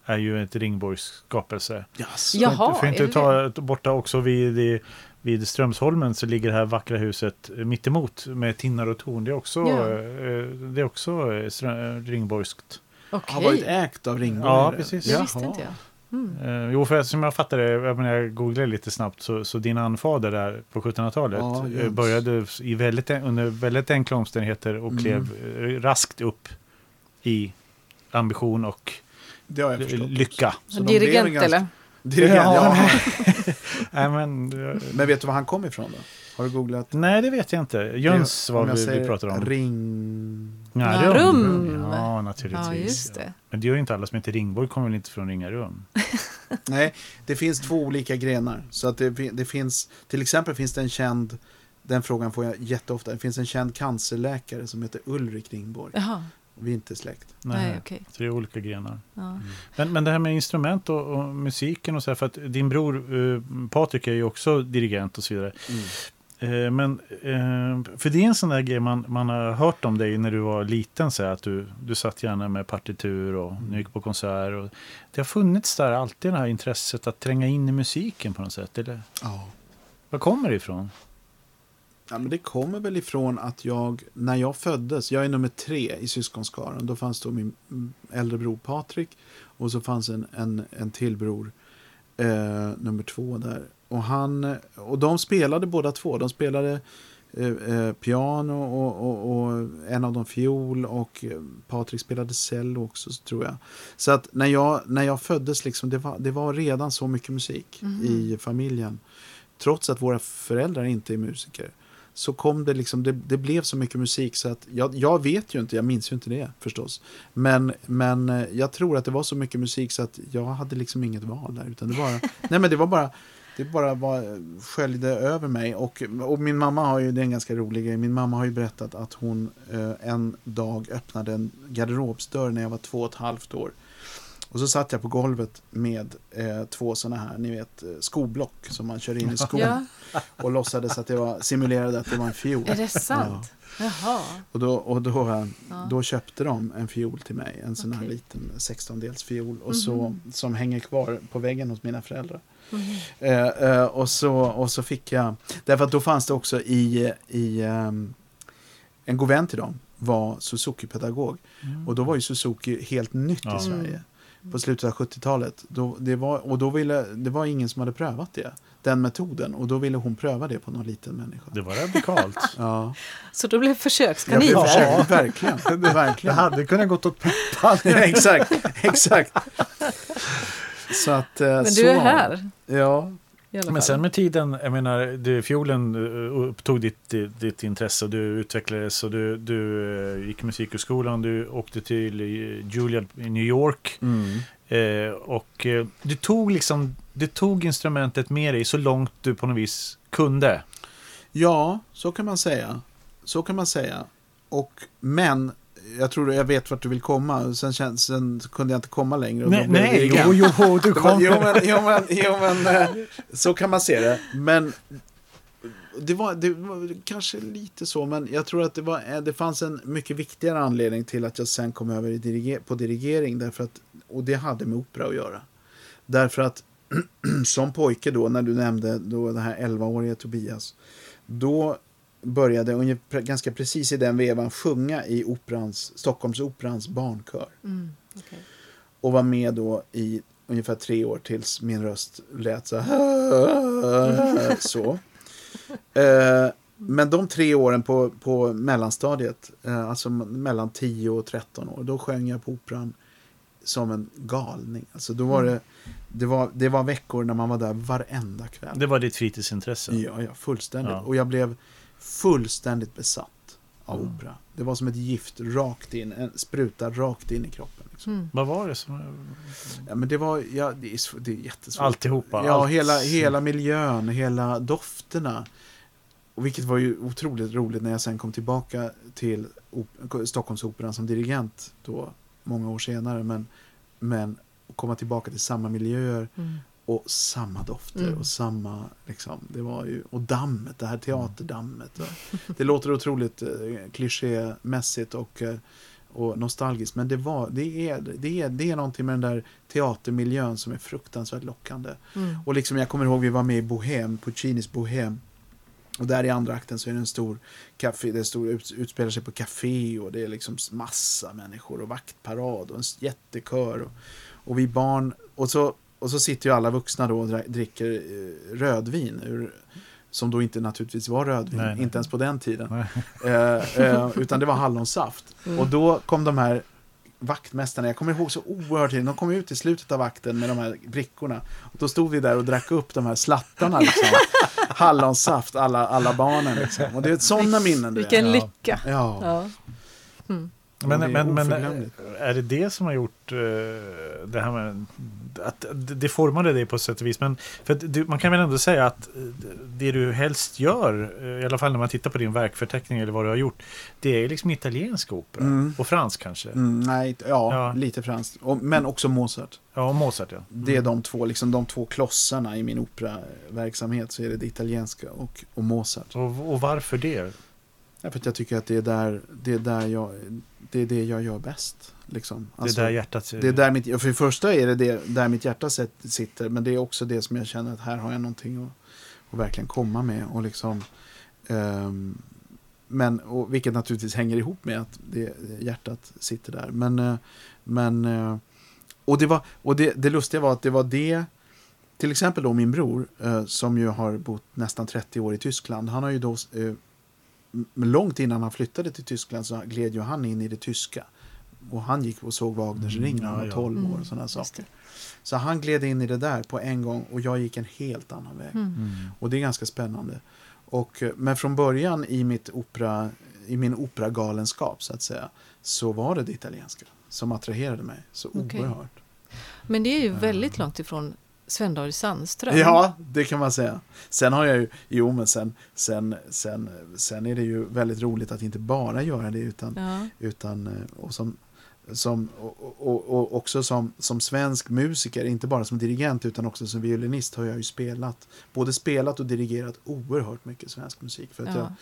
är ju ett Ringborgs skapelse. Yes. Jaha, För inte är det ta borta också vid, vid Strömsholmen så ligger det här vackra huset mittemot med tinnar och torn. Det är också, Ja. eh, det är också eh, Ringborgskt. Okej. Har varit ägt av Ringborg. Ja, det? precis. Det Jaha. visste inte jag. Mm. Eh, jo, för som jag fattade det, jag menar, jag googlade lite snabbt, så, så din anfader där på 1700-talet Ja, eh, började i väldigt, under väldigt enkla omständigheter och Mm. klev eh, raskt upp i ambition och Det har jag förstått. lycka. Dirigent ganska- eller? Dirigent, Ja, ja. Nej, men, Men vet du var han kom ifrån då? Har du googlat? nej, det vet jag inte. Jöns var om jag vi, vi säger pratar om. Ring... Njarum. Narum. Ja, naturligtvis. Ja, just det. Men det gör ju inte alla som heter Ringborg kommer väl inte från Ringarum? Nej, det finns två olika grenar. Så att det, det finns, till exempel finns det en känd, den frågan får jag jätteofta, det finns en känd cancerläkare som heter Ulrik Ringborg. Jaha, Vi är inte släkt. nej okej. Tre olika grenar. Ja. Men, men det här med instrument och, och musiken och så här, för att din bror uh, Patrik är ju också dirigent och så vidare. Eh, men eh, för det är en sån där grej man, man har hört om dig när du var liten, så här, att du, du satt gärna med partitur och Mm. gick på konsert. Och det har funnits där alltid det här intresset att tränga in i musiken på något sätt. Eller Ja. var kommer det ifrån? Ja, men det kommer väl ifrån att jag, när jag föddes, jag är nummer tre i syskonskaran, då fanns då min mm, äldre bror Patrik och så fanns en, en, en till bror, eh, nummer två där. Och, han, och de spelade båda två, de spelade eh, eh, piano och, och, och en av dem fiol och eh, Patrik spelade cello också tror jag. Så att när jag, när jag föddes, liksom, det, var, det var redan så mycket musik Mhm. i familjen. Trots att våra föräldrar inte är musiker så kom det liksom, det, det blev så mycket musik så att jag, jag vet ju inte, jag minns ju inte det förstås. Men, men jag tror att det var så mycket musik så att jag hade liksom inget val där. Utan det bara, nej men det var bara, det bara var, sköljde över mig. Och, och min mamma har ju, det är en ganska rolig grej, min mamma har ju berättat att hon eh, en dag öppnade en garderobsdörr när jag var två och ett halvt år. Och så satt jag på golvet med eh, två sådana här, ni vet, eh, skoblock som man kör in i skon. Ja, Och låtsades att det var, simulerade att det var en fiol. är det sant? Jaha. Och, då, och då, eh, Ja. då köpte de en fiol till mig, en sån här liten 16-dels fiol. Och så, Mhm. som hänger kvar på väggen hos mina föräldrar. Eh, eh, och, så, och så fick jag, därför att då fanns det också i, i ehm, en god vän till dem var Suzuki-pedagog. Och då var ju Suzuki helt nytt Ja. i Sverige. Mm. På slutet av 70-talet. Då, det var, och då ville, det var ingen som hade prövat det. Den metoden. Och då ville hon pröva det på någon liten människa. Det var radikalt. Ja, Så då blev försökskaniner? blev försökt, verkligen. Det det verkligen. hade kunnat gått åt peppan. exakt, exakt. Så att, eh, Men så, du är här Ja, Men sen med tiden, jag menar, du, fiolen eh, upptog ditt, ditt, ditt intresse och du utvecklades och du, du eh, gick musikskolan, du åkte till Juilliard i New York mm. eh, och eh, du tog liksom, du tog instrumentet med dig så långt du på något vis kunde. ja, så kan man säga. Så kan man säga. Och, men, jag tror jag vet vart du vill komma. Sen, kän- sen kunde jag inte komma längre. Nej, nej jo, jo, du kom. Jo men, jo, men, jo, men eh, så kan man se det. Men det var, det var kanske lite så, men jag tror att det, var, eh, det fanns en mycket viktigare anledning till att jag sen kom över i dirige, på dirigering. Därför att, och det hade med opera att göra. Därför att som pojke då, när du nämnde då det här 11-åriga Tobias, då började ungefär, ganska precis i den vevan sjunga i operans, Stockholmsoperans barnkör. Mm, okej. Och var med då i ungefär tre år tills min röst lät så här. Så. Eh, men de tre åren på, på mellanstadiet, eh, alltså mellan 10 och 13 år, då sjöng jag på operan som en galning. Alltså då var det, det, var, det var veckor när man var där varenda kväll. Det var ditt fritidsintresse? Ja, ja, fullständigt. Ja. Och jag blev fullständigt besatt av Mm. opera. Det var som ett gift rakt in, en spruta rakt in i kroppen. Liksom. Mm. Vad var det som... Ja, men det var, ja, det är, det är jättesvårt. Alltihopa? Ja, allt. hela, hela miljön, hela dofterna. Och vilket var ju otroligt roligt när jag sen kom tillbaka till op- Stockholmsoperan som dirigent då, många år senare. Men, men att komma tillbaka till samma miljöer Mm. Och samma dofter Mm. och samma, liksom, det var ju, och dammet, det här teaterdammet. Och, det låter otroligt eh, klichémässigt och, eh, och nostalgiskt, men det, var, det, är, det, är, det är någonting med den där teatermiljön som är fruktansvärt lockande. Mm. Och liksom jag kommer ihåg vi var med i Bohem, Puccinis Bohem. Och där i andra akten så är det en stor café, det stor, ut, utspelar sig på café och det är liksom massa människor och vaktparad och en jättekör. Och, och vi barn, och så, och så sitter ju alla vuxna då och dricker eh, rödvin. Ur, som då inte naturligtvis var rödvin, Nej, nej. inte ens på den tiden. Eh, eh, utan det var hallonsaft. Mm. Och då kom de här vaktmästarna, jag kommer ihåg så oerhört tydligt, de kom ut i slutet av vakten med de här brickorna. Och då stod vi där och drack upp de här slattarna, liksom. hallonsaft, alla, alla barnen. Liksom. Och det är sådana minnen. du vet. Vilken Ja. lycka! Ja. Ja. Mm. Men, det är men, men är det det som har gjort eh, det här med att det formade dig på sätt och vis? Men för du, man kan väl ändå säga att eh, det du helst gör, eh, i alla fall när man tittar på din verkförteckning eller vad du har gjort, det är liksom italiensk opera Mm. och fransk kanske. Mm, nej, ja, Ja. lite franskt. Och, men också Mozart. Ja, Mozart ja. Det är de två, liksom, de två klossarna i min operaverksamhet. Så är det det italienska och, och Mozart. Och, och varför det? Ja, för jag tycker att det är där, det är där jag, det är det jag gör bäst. Liksom. Det Alltså, är där hjärtat... det är där mitt, för det första är det, det där mitt hjärta sitter, men det är också det som jag känner att här har jag någonting att, att verkligen komma med. Och liksom, ehm, men, och, vilket naturligtvis hänger ihop med att det, hjärtat sitter där. Men, eh, men eh, och, det, var, och det, det lustiga var att det var det, till exempel då min bror, eh, som ju har bott nästan 30 år i Tyskland, han har ju då, eh, långt innan han flyttade till Tyskland så gled ju han in i det tyska. Och han gick och såg Wagners Mm, ring när han var ja. 12 år Mm, och sådana just saker. Så han gled in i det där på en gång och jag gick en helt annan väg. Mm. Mm. Och det är ganska spännande. Och, eh, men från början i, mitt opera, i min operagalenskap så att säga så var det det italienska som attraherade mig så Okej. oerhört. Men det är ju väldigt långt ifrån Sven-David Sandström. Ja, det kan man säga. Sen har jag ju, jo men sen, sen, sen, sen är det ju väldigt roligt att inte bara göra det utan, Ja. utan eh, och som, som, och, och, och också som, som svensk musiker, inte bara som dirigent utan också som violinist har jag ju spelat, både spelat och dirigerat oerhört mycket svensk musik. För att jag, Ja.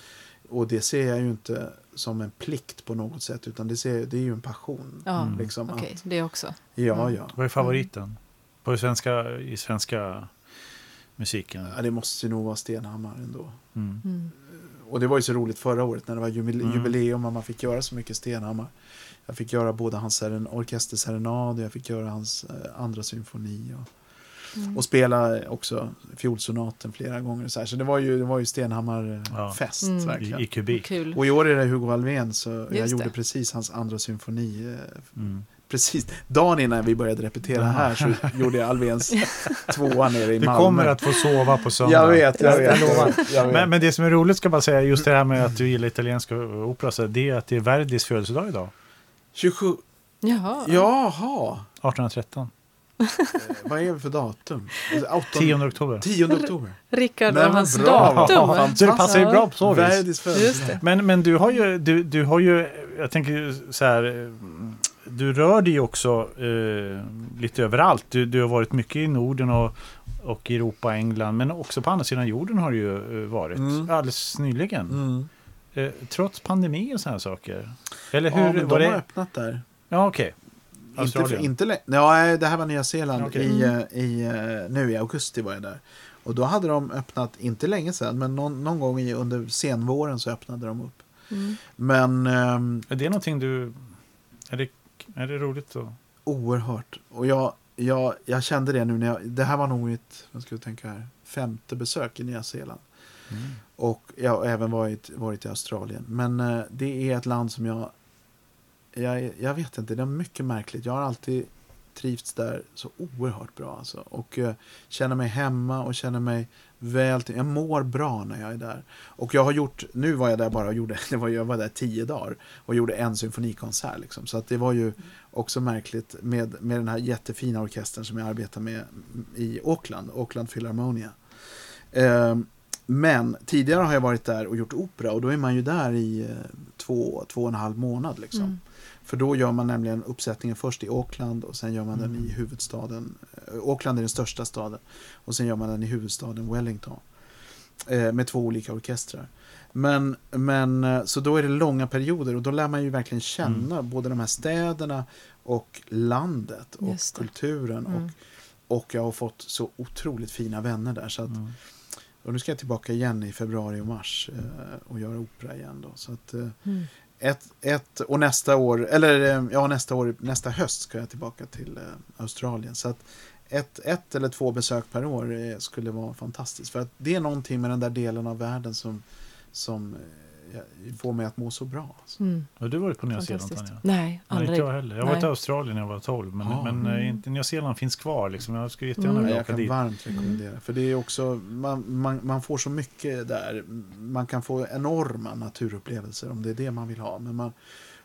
och det ser jag ju inte som en plikt på något sätt utan det, ser, det är ju en passion. Ja. Liksom okej, att, det också. ja, Mm. ja. Vad är favoriten? På svenska, i svenska musiken? ja. Det måste nog vara Stenhammar ändå. Mm. Mm. Och det var ju så roligt förra året när det var jubile- Mm. jubileum och man fick göra så mycket Stenhammar. Jag fick göra både hans seren- orkesterserenad och jag fick göra hans eh, andra symfoni. Och, Mm. och spela också fiolsonaten flera gånger. Så, här. så det var ju, det var ju Ja. Stenhammar-fest Mm. I, verkligen. I kubik? Kul. Och i år är det Hugo Alvén så jag Just gjorde det. precis hans andra symfoni. eh, Mm. Precis dagen innan vi började repetera här så gjorde jag Alvéns tvåa nere i Du Malmö. kommer att få sova på söndag. Jag vet, jag vet. Jag vet. Men, men det som är roligt ska jag bara säga, just det här med att du gillar italiensk opera, så det är att det är Verdis födelsedag idag. 27... Jaha. Jaha! 1813. Eh, Vad är det för datum? Alltså, 8 10 oktober. 10 oktober. Rickard och men hans bra. datum. Så det passar ju Ja. bra på så vis. Men, men du har ju, du, du har ju, jag tänker så här, du rör dig ju också eh, lite överallt. Du, du har varit mycket i Norden och, och Europa, England, men också på andra sidan jorden har du ju eh, varit Mm. alldeles nyligen. Mm. Eh, trots pandemi och sådana saker. Eller Ja, hur? men var de har det? öppnat där. Ja, okej. Australien? Inte, inte, ja, det här var Nya Zeeland. Okej. I, Mm. eh, i, eh, nu i augusti var jag där. Och då hade de öppnat, inte länge sedan, men någon, någon gång i, under senvåren så öppnade de upp. Mm. Men ehm, Är det någonting du... Är det, är det roligt att... oerhört. Och jag, jag, jag kände det nu när jag, det här var nog mitt, vad ska jag tänka här, femte besök i Nya Zeeland. Och jag har även varit, varit i Australien. Men eh, det är ett land som jag, jag... Jag vet inte, det är mycket märkligt. Jag har alltid trivts där så oerhört bra. Alltså. Och eh, känner mig hemma och känner mig väl till. Jag mår bra när jag är där. Och jag har gjort, nu var jag där bara och gjorde, det var, jag var där tio dagar och gjorde en symfonikonsert. Liksom. Så att det var ju också märkligt med, med den här jättefina orkestern som jag arbetar med i Auckland, Auckland Philharmonia. Eh, men tidigare har jag varit där och gjort opera och då är man ju där i eh, två, två och en halv månad. Liksom. Mm. För då gör man nämligen uppsättningen först i Auckland och sen gör man den i huvudstaden. eh, Auckland är den största staden. Och sen gör man den i huvudstaden Wellington. Eh, med två olika orkestrar. Men, men eh, så då är det långa perioder och då lär man ju verkligen känna både de här städerna och landet och kulturen. Mm. Och, och jag har fått så otroligt fina vänner där. Så att, Mm. och nu ska jag tillbaka igen i februari och mars eh, och göra opera igen. Då. Så att, eh, Mm ett, ett, och nästa år, eller eh, ja, nästa år, nästa höst ska jag tillbaka till eh, Australien. Så att ett, ett eller två besök per år eh, skulle vara fantastiskt. För att det är någonting med den där delen av världen som, som får mig att må så bra. Alltså. Mm. Har du varit på Nya Zeeland. Tanja? Nej, Nej, aldrig. inte jag heller. Jag var Nej. i Australien när jag var 12, men, Ja. men eh, Mm. inte, Nya Zeeland finns kvar. Liksom. Jag skulle jättegärna Mm. vilja Jag åka kan dit. varmt rekommendera. För det är också, man, man, man får så mycket där. Man kan få enorma naturupplevelser om det är det man vill ha. Men, man,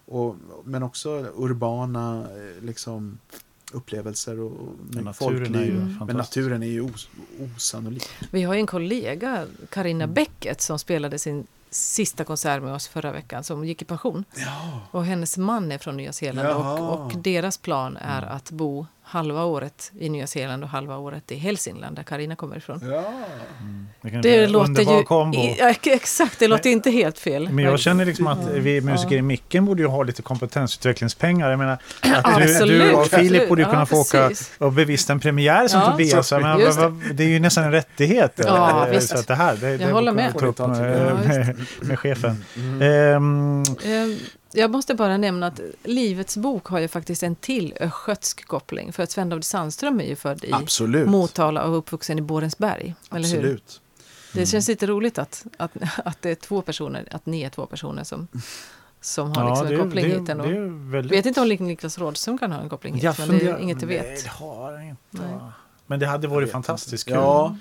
och, men också urbana eh, liksom, upplevelser och Men med naturen är folkliv. ju Mm. Men naturen är ju os, osannolik. Vi har ju en kollega, Karina Mm. Bäcket, som spelade sin sista konsert med oss förra veckan, som gick i pension. Ja. Och hennes man är från Nya Zeeland och, och deras plan är Mm. att bo halva året i Nya Zeeland och halva året i Hälsingland, där Karina kommer ifrån. ja. Mm. Det, Det låter ju... kombo. i- exakt, det låter inte helt fel. Men jag känner liksom att Ja. vi musiker i micken borde ju ha lite kompetensutvecklingspengar. Jag menar, att du, Absolut, du och Filip absolut. borde ju kunna Ja, få åka och bevista en premiär som Ja, Tobias. Jag vad- vad- det är ju nästan en rättighet. Ja, eh, visst. Så att det här, det, det håller med. ta upp ta med, med, med chefen. Mm. Ehm, Eh, Jag måste bara nämna att Livets bok har ju faktiskt en till östgötsk koppling. För att Sven David Sandström är ju född i Absolut. Motala och uppvuxen i Borensberg. Eller hur? Absolut. Det känns lite roligt att, att, att det är två personer, att ni är två personer som, som har liksom en koppling det, hit ändå. det är väldigt... Vet inte om Niklas Rådström kan ha en koppling hit, Jag men det är funderar- inget du Nej, vet. det har jag inte. Nej. Men det hade varit fantastiskt kul. Ja.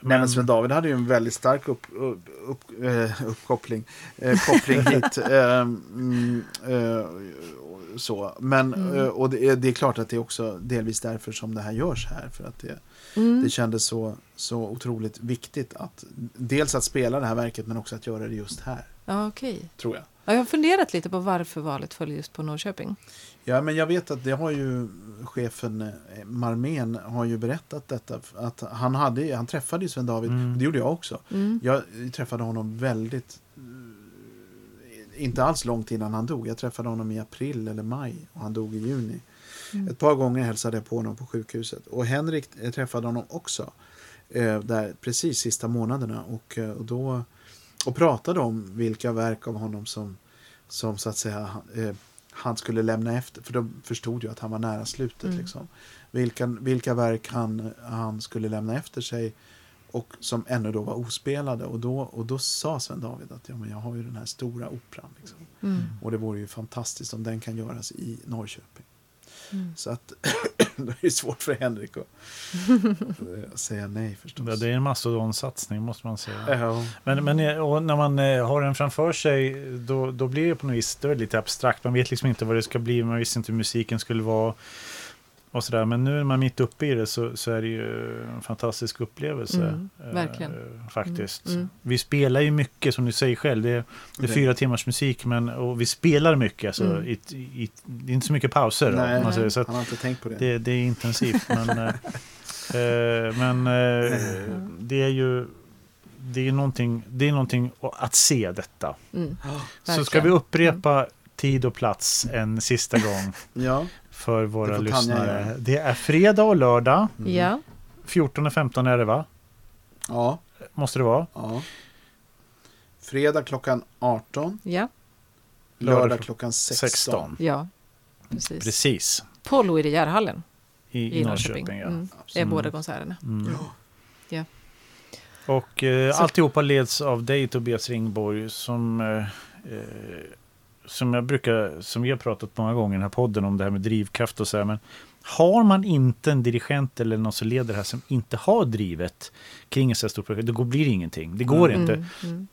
Men- Men Sven David hade ju en väldigt stark upp, upp, upp, eh, uppkoppling. Eh, koppling hit. Eh, mm, eh, så. Men, Mm. eh, och det är, det är klart att det är också delvis därför som det här görs här. För att det, Mm. det kändes så, så otroligt viktigt att dels att spela det här verket men också att göra det just här. Ja, okej. Tror jag. Ja, jag har funderat lite på varför valet föll just på Norrköping. Ja, men jag vet att det har ju chefen eh, Marmén har ju berättat detta. Att han, hade, han träffade ju Sven David, Mm. det gjorde jag också. Mm. Jag träffade honom väldigt, eh, inte alls långt innan han dog. Jag träffade honom i april eller maj och han dog i juni. Mm. Ett par gånger hälsade jag på honom på sjukhuset. Och Henrik eh, träffade honom också. Eh, där precis sista månaderna. Och, och då och pratade om vilka verk av honom som, som så att säga eh, han skulle lämna efter. För de förstod ju att han var nära slutet. Mm. Liksom. Vilka, vilka verk han, han skulle lämna efter sig. Och som ännu då var ospelade. Och då, och då sa Sven David att ja, men jag har ju den här stora operan. Liksom. Mm. Och det vore ju fantastiskt om den kan göras i Norrköping. Mm. Så att det är svårt för Henrik att eh, säga nej förstås. Ja, Det är en mastodonsatsning måste man säga. Ja. Men, men eh, när man eh, har den framför sig då, då blir det på något vis då det lite abstrakt. Man vet liksom inte vad det ska bli. Man visste inte hur musiken skulle vara. Och sådär. Men nu när man är mitt uppe i det så, så är det ju en fantastisk upplevelse. Mm, verkligen. Eh, faktiskt. Mm, mm. Vi spelar ju mycket som du säger själv. Det är, det är fyra timmars musik men, och vi spelar mycket. Alltså, Mm. i, i, det är inte så mycket pauser. Nej, man säger. Så att han har inte tänkt på det. det, det är intensivt. men eh, eh, men eh, det är ju det är, någonting, det är någonting att se detta. Mm. Så ska vi upprepa tid och plats en sista gång. Ja, för Det våra Tanja lyssnare. göra. Det är fredag och lördag. Ja, 14 och 15 är det va? Ja, Måste det vara? ja. Fredag klockan 18. ja, Lördag Lördag klockan 16. 16. ja. Precis. Precis. På Loirier-hallen I, i i Norrköping. Norrköping. ja. Mm. Det är Mm. båda konserterna. Mm. Ja. Och eh, Så- alltihopa leds av dig Tobias Ringborg som, eh, eh, som jag brukar, som vi har pratat många gånger i den här podden om det här med drivkraft och så här. Men har man inte en dirigent eller någon som leder det här som inte har drivet kring ett så här stort projekt, då blir det ingenting. Det går inte. Mm, mm.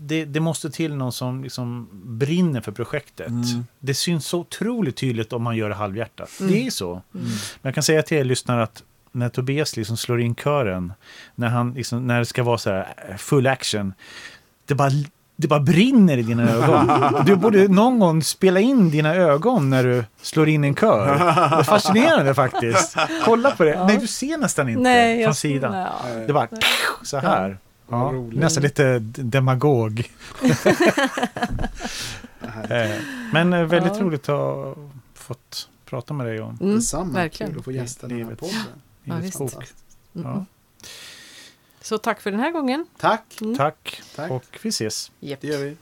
Det, det måste till någon som liksom brinner för projektet. Mm. Det syns så otroligt tydligt om man gör det halvhjärtat. Mm. Det är så. Mm. Men jag kan säga till er lyssnare att när Tobias liksom slår in kören, när, han liksom, när det ska vara så här full action, det bara, det bara brinner i dina ögon. Du borde någon gång spela in dina ögon när du slår in en kör. Det är fascinerande faktiskt. Kolla på det. Ja. Nej, du ser nästan inte Nej, från jag, sidan. nej. Det bara så här. Ja, nästan lite demagog. Eh, Men eh, väldigt Ja. roligt att ha fått prata med dig om Mm, Detsamma. verkligen. Kul att få gästa den här podden. Ja, visst. Mm. Ja. Så tack för den här gången. Tack. Mm. Tack. Tack. Och vi ses. Yep. Det gör vi.